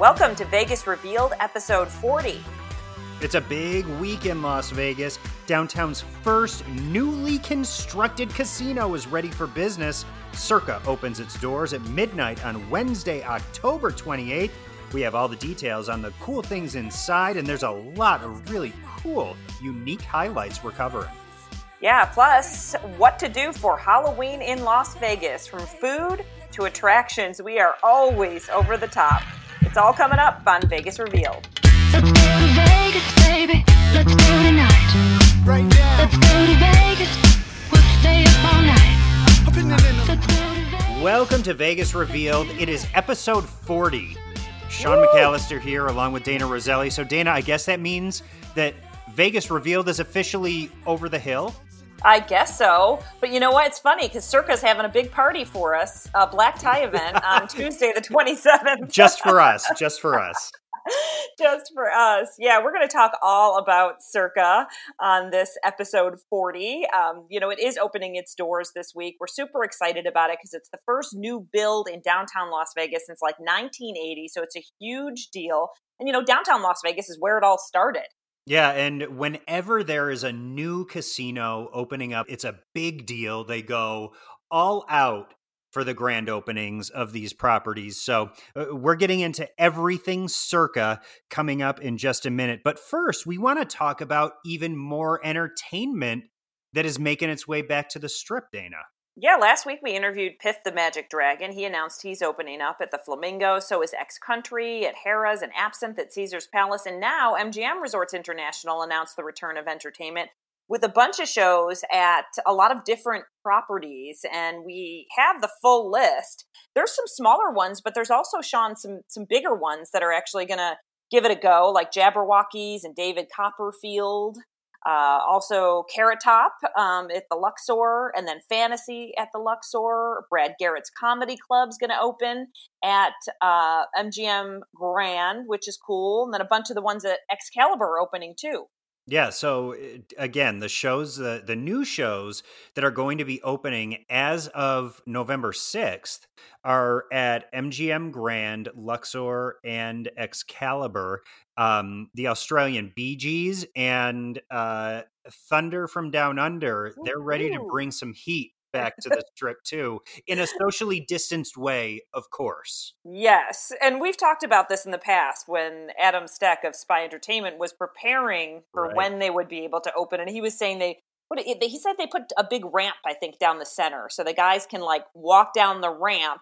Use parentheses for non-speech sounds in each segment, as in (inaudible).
Welcome to Vegas Revealed, episode 40. It's a big week in Las Vegas. Downtown's first newly constructed casino is ready for business. Circa opens its doors at midnight on Wednesday, October 28th. We have all the details on the cool things inside, and there's a lot of really cool, unique highlights we're covering. Yeah, plus what to do for Halloween in Las Vegas. From food to attractions, we are always over the top. It's all coming up on Vegas Revealed. Let's go to Vegas, baby. Let's go tonight. Right now. Let's go to Vegas. We'll stay up all night. Up in the- in Let's go to Vegas. Welcome to Vegas Revealed. It is episode 40. Sean McAllister here along with Dana Roselli. So, Dana, I guess that means that Vegas Revealed is officially over the hill. I guess so. But you know what? It's funny because Circa's having a big party for us, a black tie (laughs) event on Tuesday, the 27th. Just for (laughs) us. Just for us. just for us. Yeah, we're going to talk all about Circa on this episode 40. Um, you know, it is opening its doors this week. We're super excited about it because it's the first new build in downtown Las Vegas since like 1980. So it's a huge deal. And, you know, downtown Las Vegas is where it all started. Yeah, and whenever there is a new casino opening up, it's a big deal. They go all out for the grand openings of these properties. So uh, we're getting into everything circa coming up in just a minute. But first, we want to talk about even more entertainment that is making its way back to the strip, Dana. Yeah, last week we interviewed Piff the Magic Dragon. He announced he's opening up at the Flamingo. So is X Country at Harrah's and Absinthe at Caesar's Palace. And now MGM Resorts International announced the return of entertainment with a bunch of shows at a lot of different properties. And we have the full list. There's some smaller ones, but there's also, Sean, some, some bigger ones that are actually going to give it a go, like Jabbawockeez and David Copperfield. Uh, also, Carrot Top um, at the Luxor, and then Fantasy at the Luxor. Brad Garrett's Comedy Club's going to open at uh, MGM Grand, which is cool. And then a bunch of the ones at Excalibur opening too. Yeah, so again, the shows, the the new shows that are going to be opening as of November sixth are at MGM Grand, Luxor, and Excalibur. Um, the Australian Bee Gees and uh, Thunder from Down Under. They're ready to Ooh. bring some heat back to the strip too, in a socially distanced way, of course. Yes, and we've talked about this in the past when Adam Steck of Spy Entertainment was preparing for Right. when they would be able to open, and he was saying they. What he said they put a big ramp, I think, down the center, so the guys can like walk down the ramp,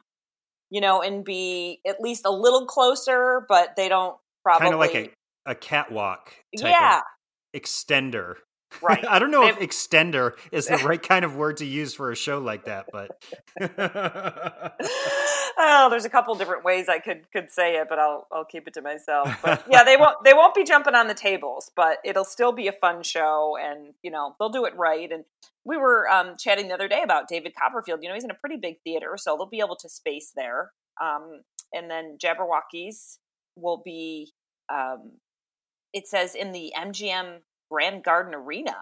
you know, and be at least a little closer, but they don't probably Kind of like a, a catwalk. Type yeah, extender. Right. (laughs) I don't know if extender is the (laughs) right kind of word to use for a show like that, but (laughs) oh, there's a couple different ways I could could say it, but I'll I'll keep it to myself. But yeah, they won't they won't be jumping on the tables, but it'll still be a fun show, and you know they'll do it right. And we were um, chatting the other day about David Copperfield. You know, he's in a pretty big theater, so they'll be able to space there. Um, and then Jabbawockeez will be. Um, it says in the MGM Grand Garden Arena.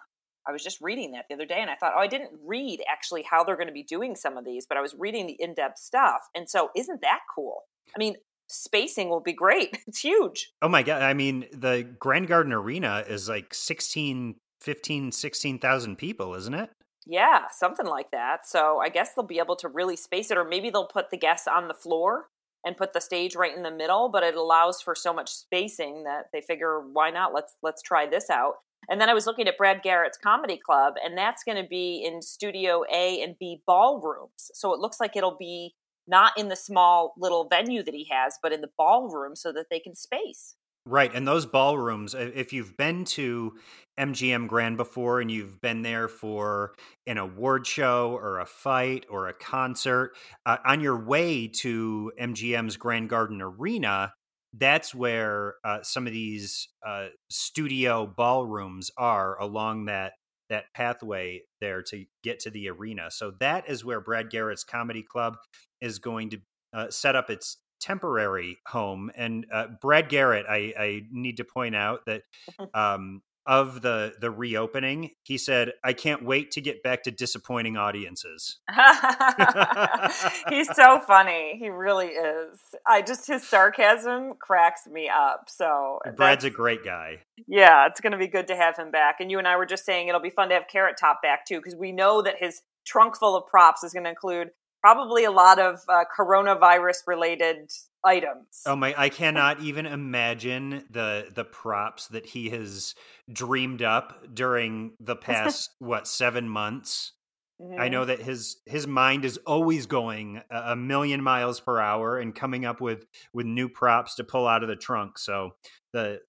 I was just reading that the other day and I thought, oh, I didn't read actually how they're going to be doing some of these, but I was reading the in depth stuff. And so, isn't that cool? I mean, spacing will be great. (laughs) It's huge. oh my god, I mean the Grand Garden Arena is like 16 15 16,000 people, isn't it? Yeah, something like that. So, I guess they'll be able to really space it, or maybe they'll put the guests on the floor and put the stage right in the middle, but it allows for so much spacing that they figure, why not? Let's let's try this out. And then I was looking at Brad Garrett's Comedy Club, and that's going to be in Studio A and B ballrooms. So it looks like it'll be not in the small little venue that he has, but in the ballroom so that they can space. Right, and those ballrooms, if you've been to MGM Grand before and you've been there for an award show or a fight or a concert, uh, on your way to MGM's Grand Garden Arena, that's where uh, some of these uh, studio ballrooms are along that that pathway there to get to the arena. So that is where Brad Garrett's Comedy Club is going to uh, set up its temporary home. And uh, Brad Garrett, I, I need to point out that (laughs) um, of the the reopening, he said, "I can't wait to get back to disappointing audiences." (laughs) He's so funny. He really is. I just his sarcasm cracks me up. So Brad's a great guy. yeah, it's going to be good to have him back. And you and I were just saying it'll be fun to have Carrot Top back too, because we know that his trunk full of props is going to include probably a lot of uh, coronavirus related items. Oh my! I cannot even imagine the the props that he has dreamed up during the (laughs) past what seven months. I Mhm. know that his his mind is always going a a million miles per hour and coming up with with new props to pull out of the trunk. So the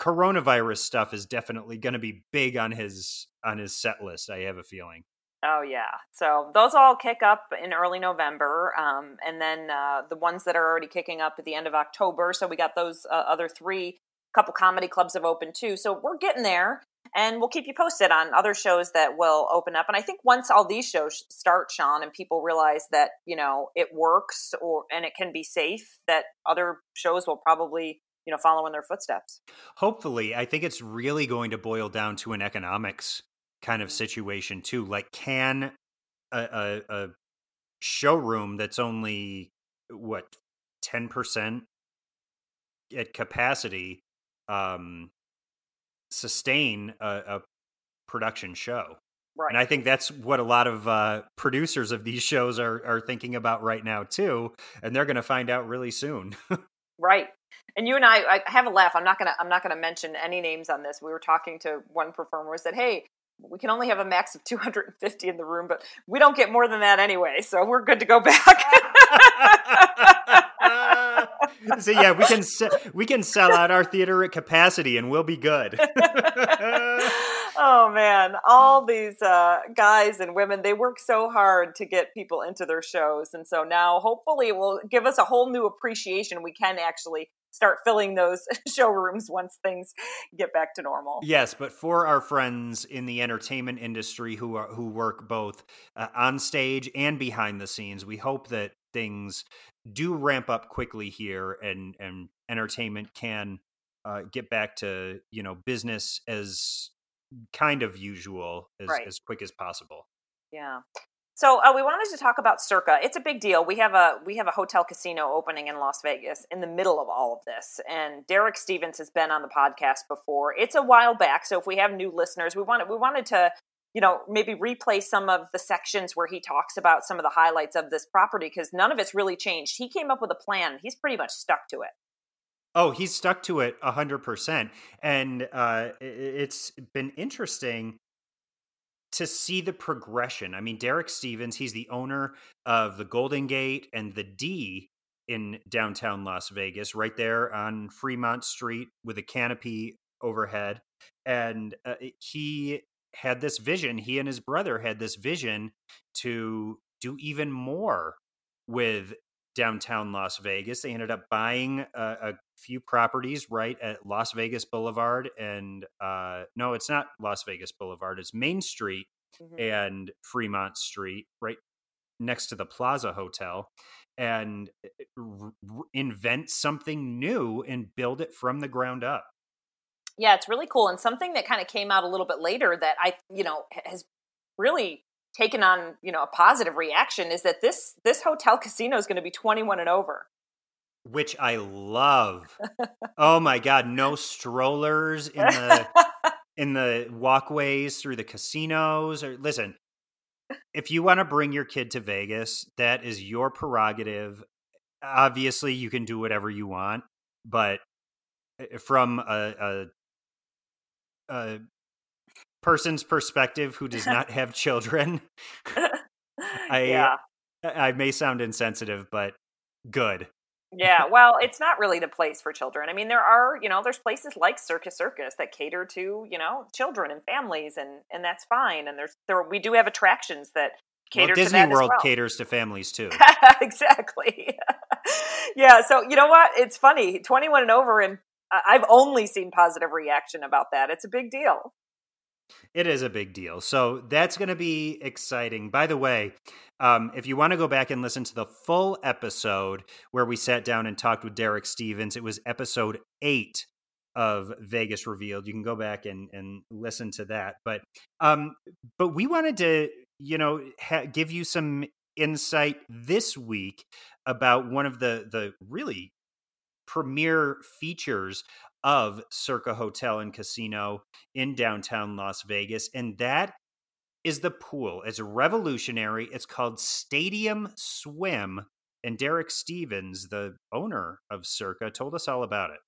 coronavirus stuff is definitely going to be big on his on his set list. I have a feeling. Oh yeah. So those all kick up in early November, um, and then uh, the ones that are already kicking up at the end of October. So we got those uh, other three. couple comedy clubs have opened too. So we're getting there, and we'll keep you posted on other shows that will open up. And I think once all these shows start, Sean, and people realize that you know it works or and it can be safe, that other shows will probably you know follow in their footsteps. Hopefully, I think it's really going to boil down to an economics kind of situation too. Like, can a, a, a showroom that's only what ten percent at capacity um, sustain a, a production show? Right. And I think that's what a lot of uh, producers of these shows are are thinking about right now too, and they're going to find out really soon. (laughs) Right. And you and I, I have a laugh. I'm not gonna I'm not gonna mention any names on this. We were talking to one performer who said, Hey, we can only have a max of 250 in the room, but we don't get more than that anyway, so we're good to go back. (laughs) so yeah, we can we can sell out our theater at capacity, and we'll be good. (laughs) oh man, all these uh, guys and women, they work so hard to get people into their shows. And so now hopefully it will give us a whole new appreciation. We can actually start filling those (laughs) showrooms once things get back to normal. yes, but for our friends in the entertainment industry who are who work both uh, on stage and behind the scenes, we hope that things do ramp up quickly here, and and entertainment can uh, get back to you know business as kind of usual as, Right. as quick as possible. Yeah. So uh, we wanted to talk about Circa. It's a big deal. We have a we have a hotel casino opening in Las Vegas in the middle of all of this, and Derek Stevens has been on the podcast before. It's a while back, so if we have new listeners, we wanted we wanted to you know maybe replay some of the sections where he talks about some of the highlights of this property because none of it's really changed. He came up with a plan. He's pretty much stuck to it. Oh, he's stuck to it a hundred percent, and uh, it's been interesting to see the progression. I mean, Derek Stevens, he's the owner of the Golden Gate and the D in downtown Las Vegas, right there on Fremont Street with a canopy overhead, and uh, he had this vision. He and his brother had this vision to do even more with downtown Las Vegas. They ended up buying a, a few properties right at Las Vegas Boulevard and uh no, it's not Las Vegas Boulevard, it's Main Street Mhm. and Fremont Street right next to the Plaza Hotel and uh, r- r- invent something new and build it from the ground up. Yeah, it's really cool. And something that kind of came out a little bit later that I, you know, has really taken on, you know, a positive reaction is that this this hotel casino is going to be 21 and over. Which I love. oh my god, no strollers in the (laughs) in the walkways through the casinos or listen if you want to bring your kid to vegas that is your prerogative obviously you can do whatever you want but eh, from a, a, a person's perspective who does not have children (laughs) I- yeah. i may sound insensitive but good (laughs) Yeah, well, it's not really the place for children. I mean, there are, you know, there's places like Circus Circus that cater to, you know, children and families and and that's fine. And there's there we do have attractions that well, cater disney to that world as well. caters to families too (laughs) exactly. yeah. So you know what? It's funny. Twenty-one and over, and I've only seen positive reaction about that. It's a big deal. It is a big deal. So that's going to be exciting. By the way, um, if you want to go back and listen to the full episode where we sat down and talked with Derek Stevens, it was episode eight of Vegas revealed. You can go back and and listen to that. But um, but we wanted to you know ha- give you some insight this week about one of the the really premier features of Circa Hotel and Casino in downtown Las Vegas, and that is the pool. It's revolutionary. It's called Stadium Swim. And Derek Stevens, the owner of Circa, told us all about it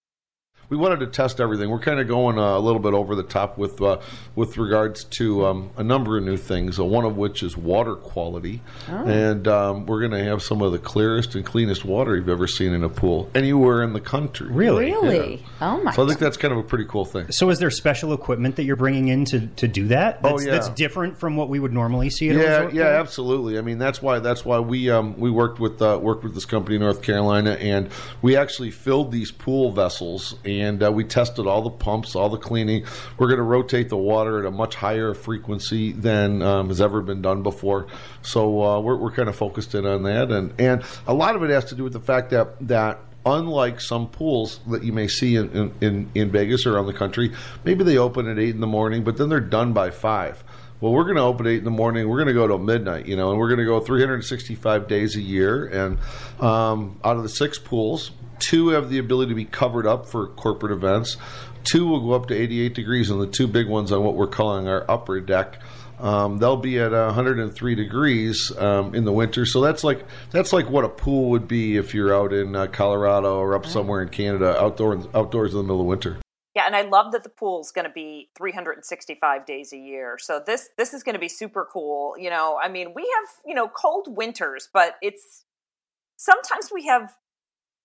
we wanted to test everything. We're kind of going uh, a little bit over the top with uh, with regards to um, a number of new things. Uh, one of which is water quality, oh. and um, we're going to have some of the clearest and cleanest water you've ever seen in a pool anywhere in the country. Really? Really? Yeah. Oh my! So I think that's kind of a pretty cool thing. So is there special equipment that you're bringing in to, to do that? Oh, that's, oh yeah. That's different from what we would normally see. At yeah, yeah, absolutely. I mean, that's why that's why we um, we worked with uh, worked with this company in North Carolina, and we actually filled these pool vessels and uh, we tested all the pumps, all the cleaning. We're going to rotate the water at a much higher frequency than um, has ever been done before. So uh, we're, we're kind of focused in on that, and and a lot of it has to do with the fact that that unlike some pools that you may see in, in, in Vegas or around the country, maybe they open at eight in the morning, but then they're done by five. Well, we're going to open eight in the morning. We're going to go till midnight, you know, and we're going to go 365 days a year. And um, out of the six pools, Two have the ability to be covered up for corporate events. Two will go up to 88 degrees, and the two big ones on what we're calling our upper deck. Um, they'll be at 103 degrees um, in the winter, so that's like that's like what a pool would be if you're out in uh, Colorado or up somewhere in Canada, outdoor outdoors in the middle of winter. Yeah, and I love that the pool's going to be 365 days a year. So this this is going to be super cool. You know, I mean, we have you know cold winters, but it's sometimes we have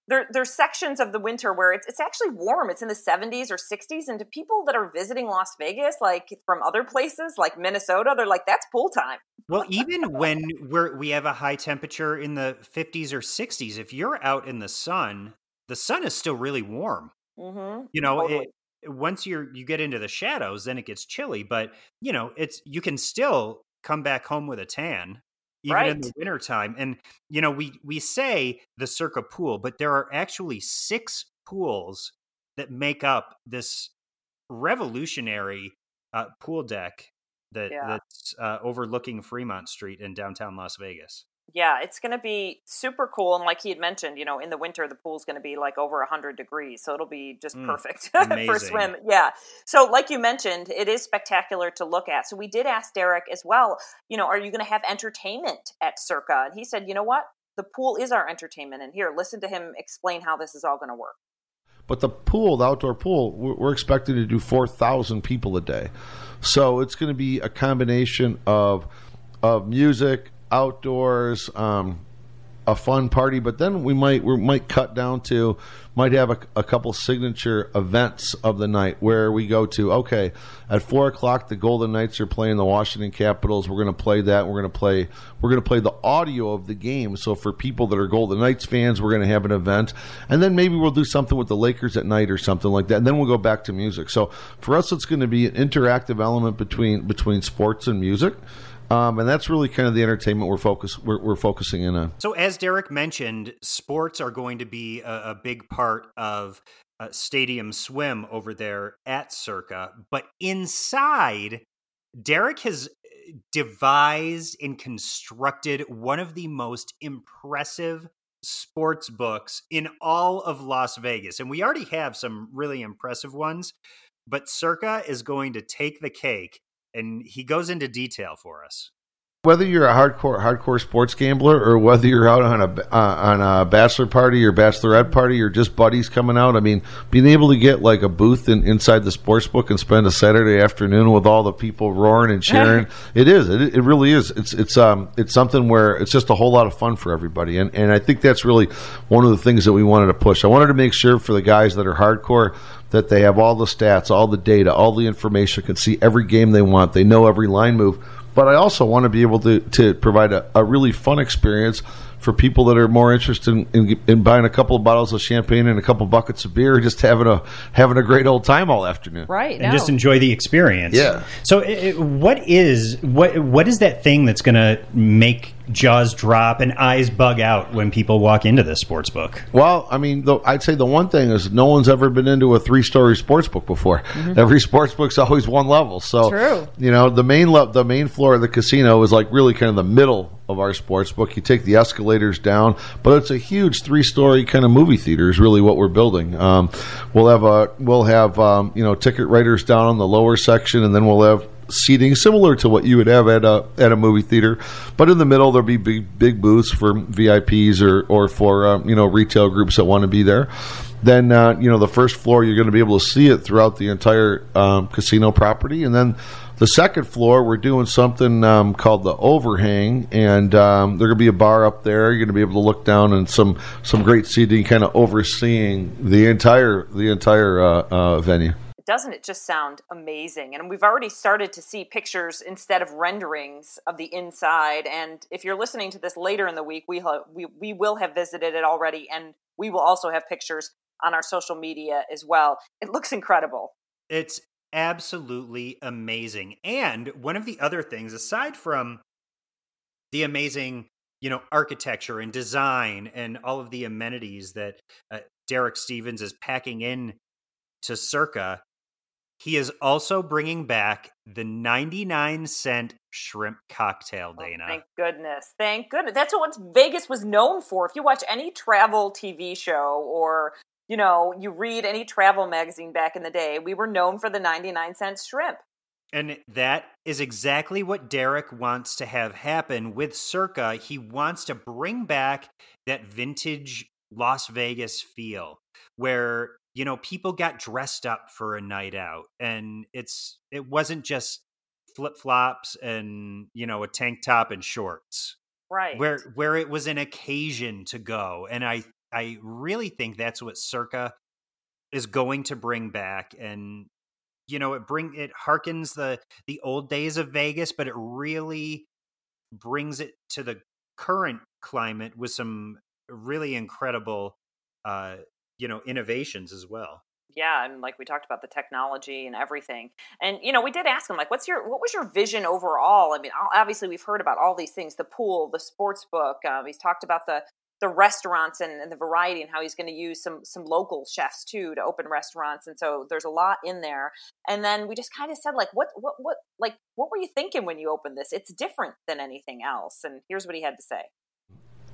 there, there's sections of the winter where it's it's actually warm. It's in the 70s or 60s, and to people that are visiting Las Vegas, like from other places like Minnesota, they're like, "That's pool time." Well, even when we're we have a high temperature in the 50s or 60s, if you're out in the sun, the sun is still really warm. Mm-hmm. You know, totally. it, once you're you get into the shadows, then it gets chilly. But you know, it's you can still come back home with a tan even right. in the wintertime. And you know, we we say the Circa pool, but there are actually six pools that make up this revolutionary uh, pool deck that yeah. that's uh, overlooking Fremont Street in downtown Las Vegas yeah, it's going to be super cool. And like he had mentioned, you know, in the winter, the pool's going to be like over 100 degrees. So it'll be just mm, perfect (laughs) for swim. Yeah. So, like you mentioned, it is spectacular to look at. So, we did ask Derek as well, you know, are you going to have entertainment at Circa? And he said, you know what? The pool is our entertainment. And here, listen to him explain how this is all going to work. But the pool, the outdoor pool, we're expecting to do 4,000 people a day. So, it's going to be a combination of of music, outdoors, um, a fun party. But then we might we might cut down to might have a, a, couple signature events of the night where we go to. Okay, at four o'clock, the Golden Knights are playing the Washington Capitals. We're going to play that. We're going to play. We're going to play the audio of the game. So for people that are Golden Knights fans, we're going to have an event, and then maybe we'll do something with the Lakers at night or something like that. And then we'll go back to music. So for us, it's going to be an interactive element between between sports and music. Um, and that's really kind of the entertainment we're focus we're, we're, focusing in on. So, as Derek mentioned, sports are going to be a, a big part of uh, Stadium Swim over there at Circa, but inside, Derek has uh, devised and constructed one of the most impressive sports books in all of Las Vegas, and we already have some really impressive ones. But Circa is going to take the cake and he goes into detail for us. Whether you're a hardcore hardcore sports gambler or whether you're out on a uh, on a bachelor party or bachelorette party or just buddies coming out, I mean, being able to get like a booth in, inside the sports book and spend a Saturday afternoon with all the people roaring and cheering, (laughs) it is. It, it really is. It's it's um it's something where it's just a whole lot of fun for everybody, and and I think that's really one of the things that we wanted to push. I wanted to make sure for the guys that are hardcore that they have all the stats, all the data, all the information, can see every game they want. They know every line move. But I also want to be able to, to provide a, a really fun experience for people that are more interested in, in, in, buying a couple of bottles of champagne and a couple of buckets of beer, just having a having a great old time all afternoon, right? And no. just enjoy the experience. Yeah. So, it, what is what what is that thing that's going to make jaws drop and eyes bug out when people walk into this sports book. Well, I mean, the, I'd say the one thing is no one's ever been into a three-story sports book before. Every sports book's always one level. So, True. you know, the main le- the main floor of the casino is like really kind of the middle of our sports book. You take the escalators down, but it's a huge three-story kind of movie theater. Is really what we're building. Um, we'll have a we'll have um, you know ticket writers down on the lower section, and then we'll have seating similar to what you would have at a at a movie theater, but in the middle there'll be big big booths for VIPs or or for um, you know retail groups that want to be there. Then uh, you know the first floor you're going to be able to see it throughout the entire um, casino property, and then the second floor we're doing something um, called the overhang, and um, there's going to be a bar up there. You're going to be able to look down and some some great seating, kind of overseeing the entire the entire uh, uh, venue. Doesn't it just sound amazing? And we've already started to see pictures instead of renderings of the inside. And if you're listening to this later in the week, we ha- we we will have visited it already, and we will also have pictures on our social media as well. It looks incredible. It's absolutely amazing. And one of the other things, aside from the amazing, you know, architecture and design and all of the amenities that uh, Derek Stevens is packing in to Circa, he is also bringing back the 99 cent shrimp cocktail, Oh, Dana. thank goodness. Thank goodness. That's what Vegas was known for. If you watch any travel TV show or, you know, you read any travel magazine back in the day, we were known for the 99 cent shrimp. And that is exactly what Derek wants to have happen with Circa. He wants to bring back that vintage Las Vegas feel where, you know, people got dressed up for a night out and it's it wasn't just flip-flops and, you know, a tank top and shorts. Right. Where where it was an occasion to go. And I I really think that's what Circa is going to bring back and you know it bring it harkens the the old days of Vegas but it really brings it to the current climate with some really incredible uh you know innovations as well. Yeah and like we talked about the technology and everything and you know we did ask him like what's your what was your vision overall? I mean obviously we've heard about all these things the pool the sports book uh, he's talked about the the restaurants and, and the variety and how he's going to use some some local chefs too to open restaurants and so there's a lot in there and then we just kind of said like what what what like what were you thinking when you opened this? It's different than anything else and here's what he had to say.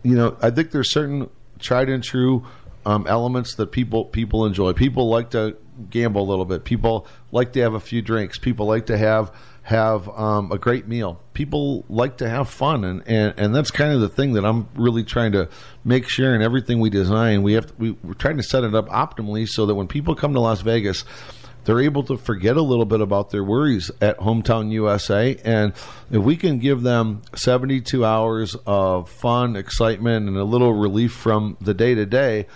You know, I think there's certain tried and true um, elements that people people enjoy. People like to gamble a little bit. People like to have a few drinks. People like to have have um, a great meal. People like to have fun, and, and, and that's kind of the thing that I'm really trying to make sure in everything we design. We have to, we, we're trying to set it up optimally so that when people come to Las Vegas, they're able to forget a little bit about their worries at hometown USA. And if we can give them 72 hours of fun, excitement, and a little relief from the day to day,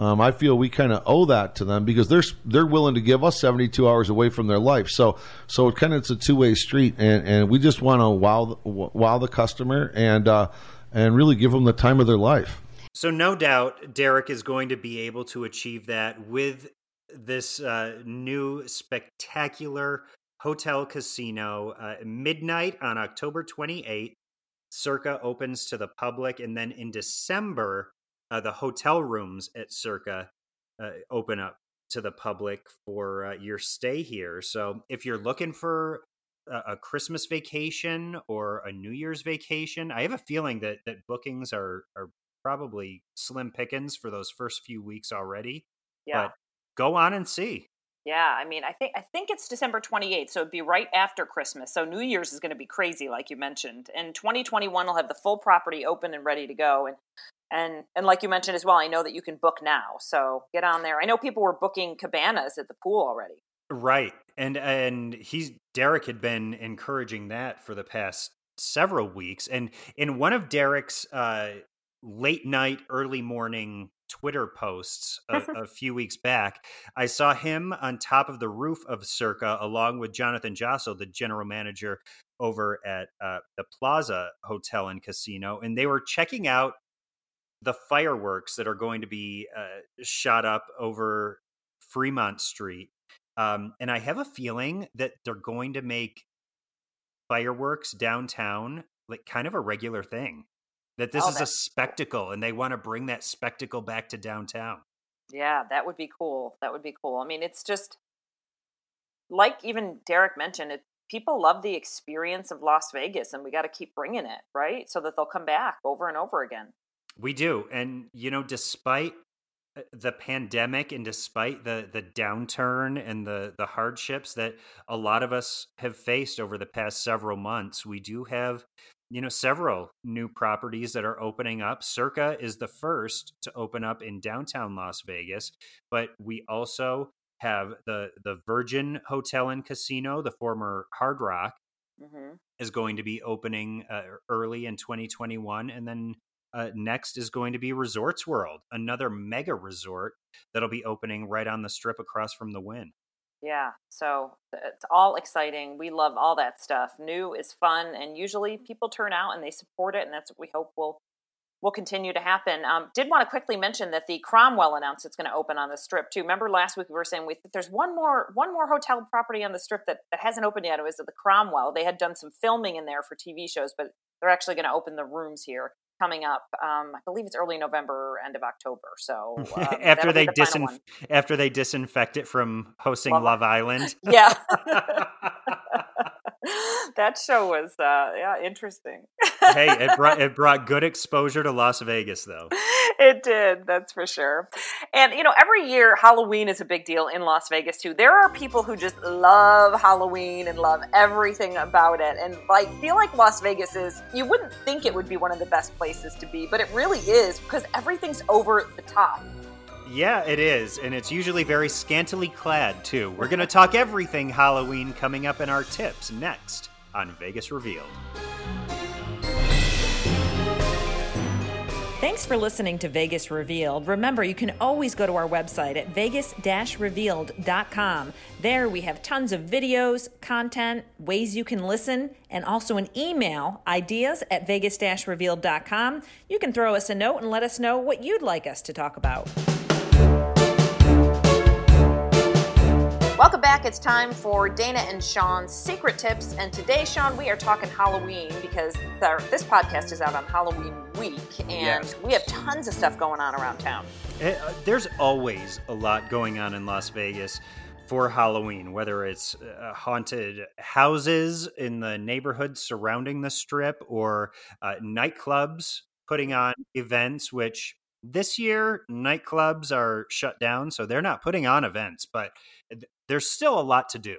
um, I feel we kind of owe that to them because they're they're willing to give us 72 hours away from their life. So so it kind of it's a two way street, and, and we just want to wow wow the customer and uh, and really give them the time of their life. So, no doubt, Derek is going to be able to achieve that with this uh, new spectacular hotel casino. Uh, midnight on October 28th, Circa opens to the public. And then in December, uh, the hotel rooms at Circa uh, open up to the public for uh, your stay here. So, if you're looking for a, a Christmas vacation or a New Year's vacation, I have a feeling that that bookings are are probably slim pickings for those first few weeks already. yeah But go on and see. Yeah, I mean, I think I think it's December 28th, so it'd be right after Christmas. So New Year's is going to be crazy, like you mentioned. And 2021 will have the full property open and ready to go. And and and like you mentioned as well, I know that you can book now. So get on there. I know people were booking cabanas at the pool already. Right. And and he's Derek had been encouraging that for the past several weeks. And in one of Derek's uh late night, early morning Twitter posts a, (laughs) a few weeks back, I saw him on top of the roof of Circa along with Jonathan Jossel, the general manager over at uh, the Plaza Hotel and Casino, and they were checking out the fireworks that are going to be uh, shot up over Fremont Street. Um, and I have a feeling that they're going to make fireworks downtown like kind of a regular thing. that this Oh, is a spectacle and they want to bring that spectacle back to downtown. Yeah, that would be cool. That would be cool. I mean, it's just like even Derek mentioned it. People love the experience of Las Vegas, and we got to keep bringing it, right? So that they'll come back over and over again. We do. And you know, despite uh, the pandemic and despite the the downturn and the the hardships that a lot of us have faced over the past several months, we do have you know several new properties that are opening up. Circa is the first to open up in downtown Las Vegas, but we also have the the Virgin Hotel and Casino, the former Hard Rock, hmm is going to be opening uh, early in 2021 and then uh, next is going to be resorts world another mega resort that'll be opening right on the strip across from the Wynn Yeah, so it's all exciting. We love all that stuff. New is fun, and usually people turn out and they support it, and that's what we hope will will continue to happen. Um, did want to quickly mention that the Cromwell announced it's going to open on the strip too. Remember last week we were saying we there's one more one more hotel property on the strip that, that hasn't opened yet. It was at the Cromwell. They had done some filming in there for TV shows, but they're actually going to open the rooms here coming up. Um, I believe it's early November, end of October. So (laughs) um, after they the disin- after they disinfect it from hosting Love- love island yeah. (laughs) (laughs) (gasps) that show was uh yeah interesting. Hey it brought (laughs) it brought good exposure to las vegas though. It did that's for sure. And you know every year halloween is a big deal in las vegas too. There are people who just love halloween and love everything about it. And like feel like las vegas is you wouldn't think it would be one of the best places to be but it really is because everything's over the top yeah it is and it's usually very scantily clad too we're going to talk everything halloween coming up in our tips next on vegas revealed Thanks for listening to Vegas Revealed. Remember, you can always go to our website at vegas-revealed.com. There we have tons of videos, content, ways you can listen, and also an email, ideas at vegas-revealed.com. You can throw us a note and let us know what you'd like us to talk about. Welcome back. It's time for Dana and Sean's secret tips. And today, Sean, we are talking Halloween because this podcast is out on Halloween week, and Yes. we have tons of stuff going on around town. Eh, uh, there's always a lot going on in Las Vegas for Halloween, whether it's uh, haunted houses in the neighborhood surrounding the strip or uh, nightclubs putting on events, which this year nightclubs are shut down, so they're not putting on events, but there's still a lot to do.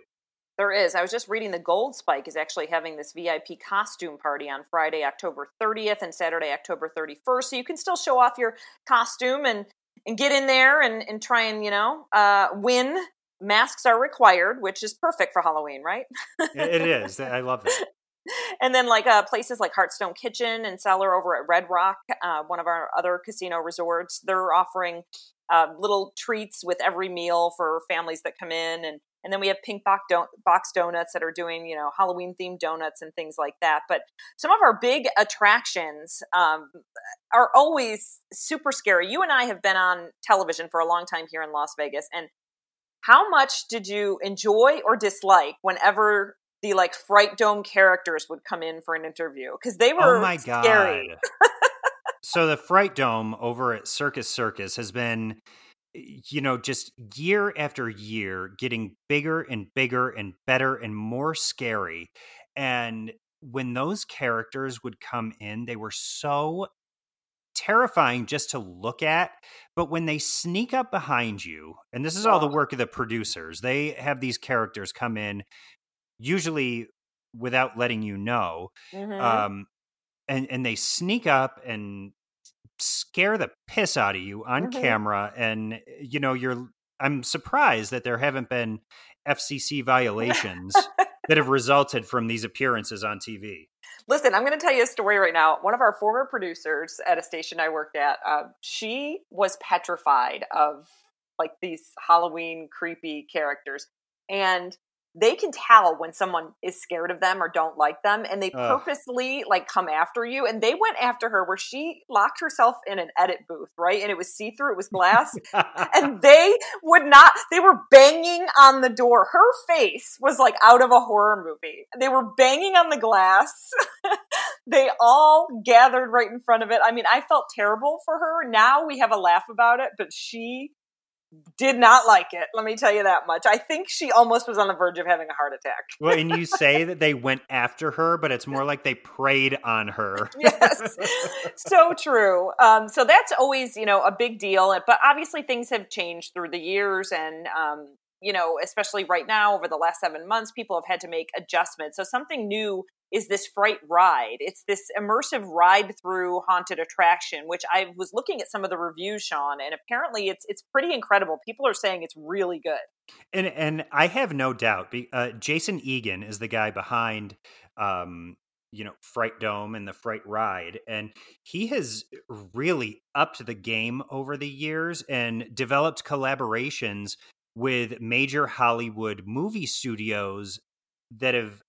There is. I was just reading the Gold Spike is actually having this VIP costume party on Friday, October 30th and Saturday, October 31st. So you can still show off your costume and, and get in there and, and try and, you know, uh, win. Masks are required, which is perfect for Halloween, right? it (laughs) is. I love that. And then like uh, places like Hearthstone Kitchen and Cellar over at Red Rock, uh, one of our other casino resorts, they're offering uh, little treats with every meal for families that come in, and and then we have Pink Box, Don- Box Donuts that are doing you know Halloween themed donuts and things like that. But some of our big attractions um, are always super scary. You and I have been on television for a long time here in Las Vegas, and how much did you enjoy or dislike whenever the like fright dome characters would come in for an interview because they oh were oh my god. So the fright dome over at circus circus has been you know just year after year getting bigger and bigger and better and more scary. And when those characters would come in they were so terrifying just to look at but when they sneak up behind you and this is all the Oh. work of the producers they have these characters come in usually without letting you know Mhm. um, and and they sneak up and scare the piss out of you on Mhm. camera, and you know you're. I'm surprised that there haven't been FCC violations (laughs) that have resulted from these appearances on TV. Listen, I'm going to tell you a story right now. One of our former producers at a station I worked at, uh, she was petrified of like these Halloween creepy characters. And they can tell when someone is scared of them or don't like them and they Ugh. purposely like come after you and they went after her where she locked herself in an edit booth right and it was see-through it was glass and (laughs) they would not they were banging on the door. Her face was like out of a horror movie. They were banging on the glass. (laughs) They all gathered right in front of it. I mean i felt terrible for her. Now we have a laugh about it but she did not like it let me tell you that much. I think she almost was on the verge of having a heart attack. (laughs) Well, and you (laughs) say that they went after her, but it's more like they preyed on her. (laughs) yes. So true. Um, so that's always you know a big deal but obviously things have changed through the years and um, you know especially right now over the last seven months people have had to make adjustments. So something new is this fright ride it's this immersive ride through haunted attraction which i was looking at some of the reviews sean and apparently it's it's pretty incredible people are saying it's really good And and I have no doubt. Uh, Jason Egan is the guy behind, um, you know, Fright Dome and the Fright Ride, and he has really upped the game over the years and developed collaborations with major Hollywood movie studios that have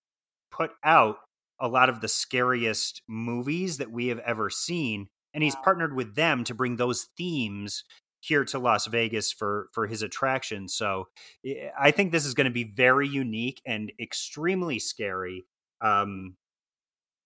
put out a lot of the scariest movies that we have ever seen. And he's Wow. partnered with them to bring those themes here to Las Vegas for for his attraction. So eh, I think this is going to be very unique and extremely scary. Um,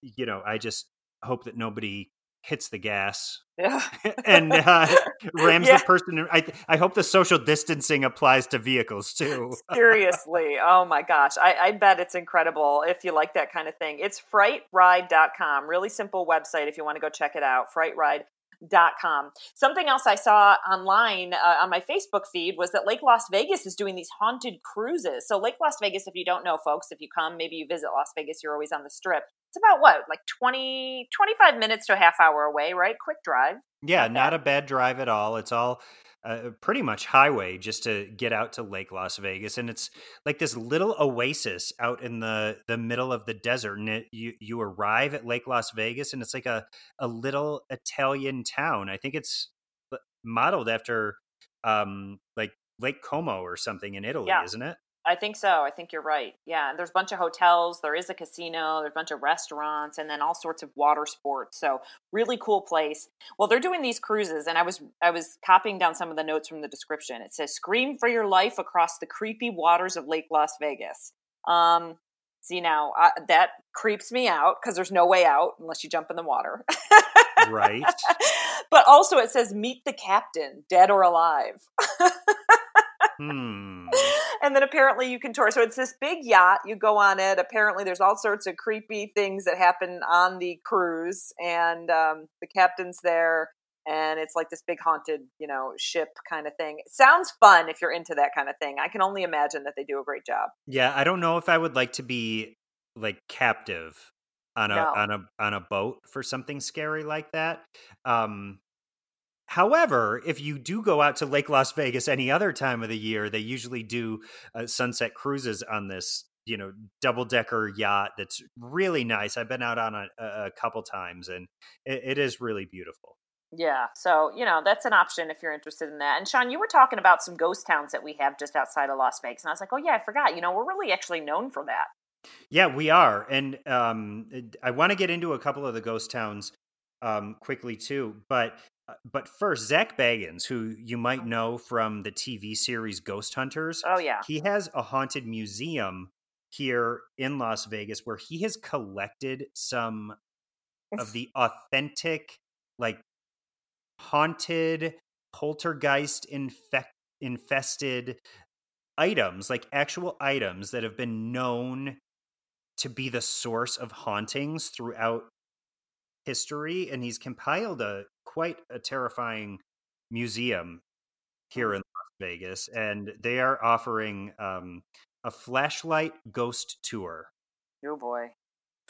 you know, I just hope that nobody hits the gas (laughs) yeah (laughs) and uh, (laughs) rams Yeah. the person. I I hope the social distancing applies to vehicles too. Seriously. Oh my gosh. I, I bet it's incredible if you like that kind of thing. It's frightride.com. Really simple website if you want to go check it out. Frightride.com. Something else I saw online uh, on my Facebook feed was that Lake Las Vegas is doing these haunted cruises. So, Lake Las Vegas, if you don't know, folks, if you come, maybe you visit Las Vegas, you're always on the strip. It's about what, like 20, 25 minutes to a half hour away, right? Quick drive. Yeah, Not not a bad drive at all. It's all uh, pretty much highway just to get out to Lake Las Vegas, and it's like this little oasis out in the the middle of the desert. And it, you you arrive at Lake Las Vegas, and it's like a a little Italian town. I think it's uh, modeled after um like Lake Como or something in Italy, Yeah. isn't it? I think so. I think you're right. Yeah, and there's a bunch of hotels. There is a casino. There's a bunch of restaurants, and then all sorts of water sports. So really cool place. Well, they're doing these cruises, and I was I was copying down some of the notes from the description. It says, "Scream for your life across the creepy waters of Lake Las Vegas." Um, see now uh, that creeps me out because there's no way out unless you jump in the water. Right. (laughs) but also, it says, "Meet the captain, dead or alive." (laughs) hmm. And then apparently you can tour. So it's this big yacht. You go on it. Apparently, there's all sorts of creepy things that happen on the cruise, and um, the captain's there, and it's like this big haunted, you know, ship kind of thing. It sounds fun if you're into that kind of thing. I can only imagine that they do a great job. Yeah, I don't know if I would like to be like captive on a No. on a on a boat for something scary like that. Um However, if you do go out to Lake Las Vegas any other time of the year, they usually do uh, sunset cruises on this, you know, double decker yacht that's really nice. I've been out on a, a couple times, and it, it is really beautiful. Yeah, so you know that's an option if you're interested in that. And Sean, you were talking about some ghost towns that we have just outside of Las Vegas, and I was like, oh yeah, I forgot. You know, we're really actually known for that. Yeah, we are, and um, I want to get into a couple of the ghost towns um, quickly too. But Uh, but first, Zak Bagans, who you might know from the TV series Ghost Hunters, Oh yeah, he has a haunted museum here in Las Vegas where he has collected some of the authentic, like haunted, poltergeist infect infested items, like actual items that have been known to be the source of hauntings throughout history. And he's compiled a quite a terrifying museum here in Las Vegas, and they are offering um, a flashlight ghost tour oh boy.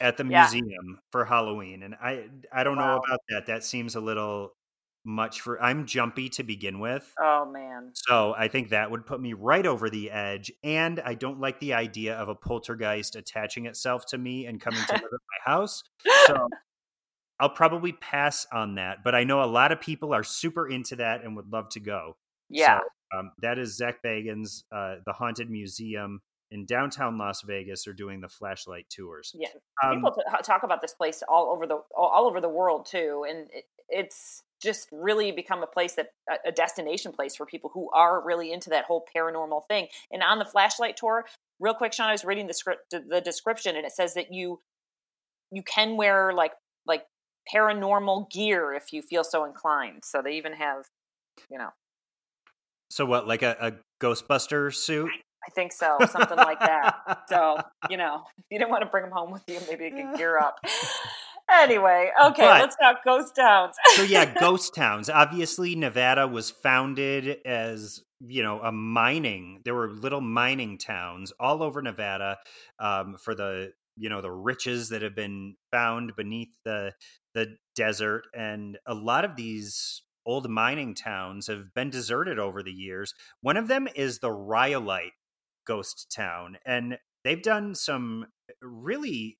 at the Yeah. museum for Halloween. And I I don't know about that. That seems a little much for I'm jumpy to begin with. Oh man. So I think that would put me right over the edge. And I don't like the idea of a poltergeist attaching itself to me and coming to live at my house. So (laughs) (laughs) I'll probably pass on that. But I know a lot of people are super into that and would love to go. Yeah. So, um, that is Zak Bagans, uh, the Haunted Museum in downtown Las Vegas are doing the flashlight tours. Yeah, Um, people t- talk about this place all over the all, over the world too, and it, it's just really become a place that a, a destination place for people who are really into that whole paranormal thing. And on the flashlight tour, real quick, Sean, I was reading the script, the description, and it says that you you can wear like like paranormal gear if you feel so inclined. So they even have, you know, so what, like a, a Ghostbuster suit? I think so, something like that. So (laughs) you know, (laughs) if you didn't want to bring them home with you, maybe you could (laughs) gear up. Anyway, okay, But- let's talk ghost towns. so yeah, ghost towns. Obviously, Nevada was founded as you know a mining. There were little mining towns all over Nevada um, for the you know the riches that have been found beneath the the desert, and a lot of these old mining towns have been deserted over the years. One of them is the Rhyolite ghost town, and they've done some really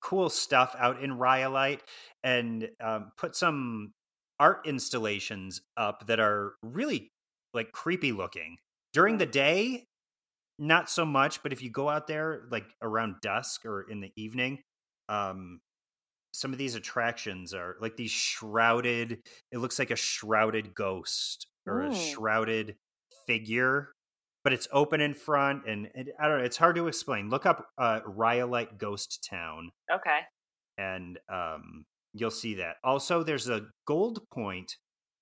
cool stuff out in Rhyolite and um, put some art installations up that are really like creepy looking. During the day, not so much, but if you go out there like around dusk or in the evening, um, some of these attractions are like these shrouded. It looks like a shrouded ghost or a Mm. shrouded figure, but it's open in front, and, and I don't know. It's hard to explain. Look up uh, Rhyolite Ghost Town okay. and um, you'll see that. Also, there's a Gold Point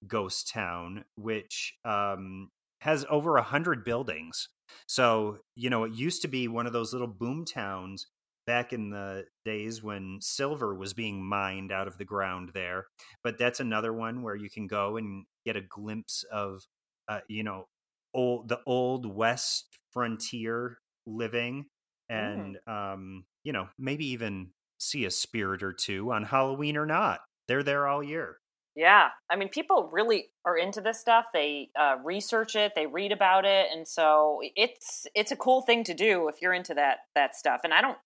ghost town, which um, has over a hundred buildings. So you know, it used to be one of those little boom towns back in the days when silver was being mined out of the ground there. But that's another one where you can go and get a glimpse of, uh, you know, old the old west frontier living and um you know maybe even see a spirit or two on halloween or not they're there all year Yeah, I mean, people really are into this stuff. They uh, research it, they read about it, and so it's it's a cool thing to do if you're into that that stuff. And I don't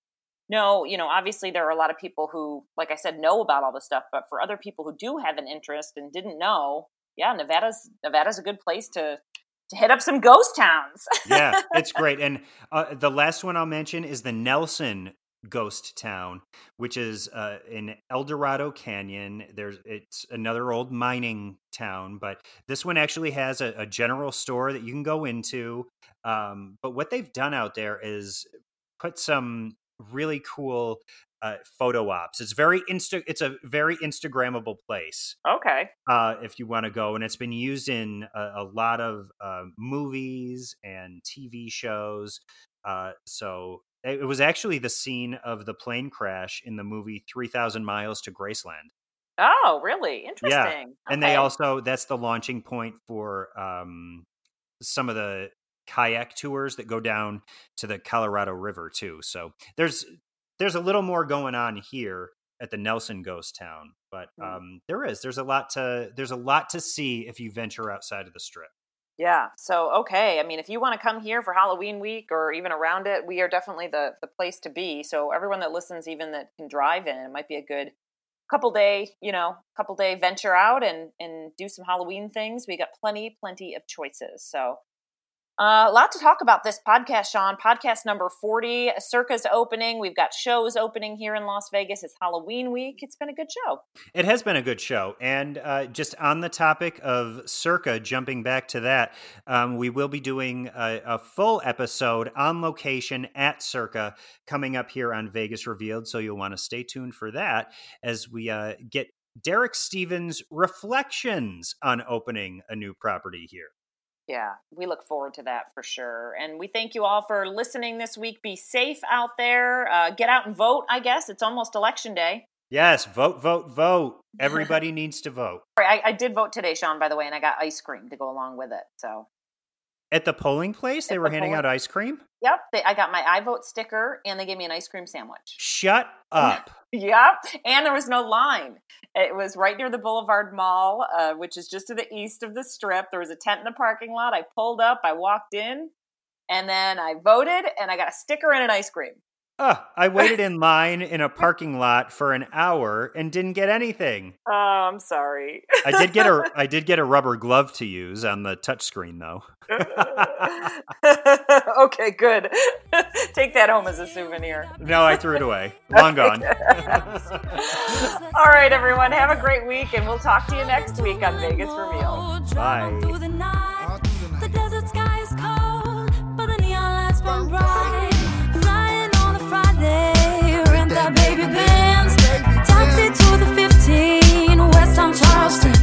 know, you know, obviously there are a lot of people who, like I said, know about all this stuff, but for other people who do have an interest and didn't know, yeah, Nevada's Nevada's a good place to to hit up some ghost towns. yeah it's (laughs) great and uh, the last one i'll mention is the nelson ghost town which is uh, in el dorado canyon there's it's another old mining town but this one actually has a, a general store that you can go into um, but what they've done out there is put some really cool uh, photo ops it's very insta it's a very instagrammable place okay, uh, if you want to go. And it's been used in a, a lot of uh, movies and TV shows. Uh, so it, it was actually the scene of the plane crash in the movie 3000 Miles to Graceland. oh, really interesting. Yeah. And they also, that's the launching point for um, some of the kayak tours that go down to the Colorado River too. So there's there's a little more going on here at the Nelson Ghost Town, but Mm. um, there is there's a lot to there's a lot to see if you venture outside of the strip. Yeah. So okay. I mean, if you want to come here for Halloween week or even around it, we are definitely the the place to be. So everyone that listens, even that can drive in, it might be a good couple day, you know, couple day venture out and and do some Halloween things. We got plenty, plenty of choices. So uh, a lot to talk about this podcast, Sean. Podcast number 40. Circa's opening. We've got shows opening here in Las Vegas. It's Halloween week. It's been a good show. It has been a good show. And uh, just on the topic of Circa, jumping back to that, um, we will be doing a, a full episode on location at Circa coming up here on Vegas Revealed. So you'll want to stay tuned for that as we uh, get Derek Stevens' reflections on opening a new property here. Yeah, we look forward to that for sure. And we thank you all for listening this week. Be safe out there. Uh, get out and vote, I guess. It's almost election day. Yes, vote, vote, vote. (laughs) Everybody needs to vote. I, I did vote today, Sean, by the way, and I got ice cream to go along with it. So, At the polling place, they At were the handing polling- out ice cream. yep, they, I got my I vote sticker and they gave me an ice cream sandwich. Shut up. (laughs) Yep. And there was no line. It was right near the Boulevard Mall, uh, which is just to the east of the strip. There was a tent in the parking lot. I pulled up, I walked in, and then I voted, and I got a sticker and an ice cream. Uh, I waited (laughs) in line in a parking lot for an hour and didn't get anything. Oh, I'm sorry. I did get a (laughs) I did get a rubber glove to use on the touchscreen though. (laughs) okay, good. Take that home as a souvenir. No, I threw it away. Long gone. All right, everyone, have a great week and we'll talk to you next week on Vegas Reveal. Bye. Bye. to the 15 West on Charleston.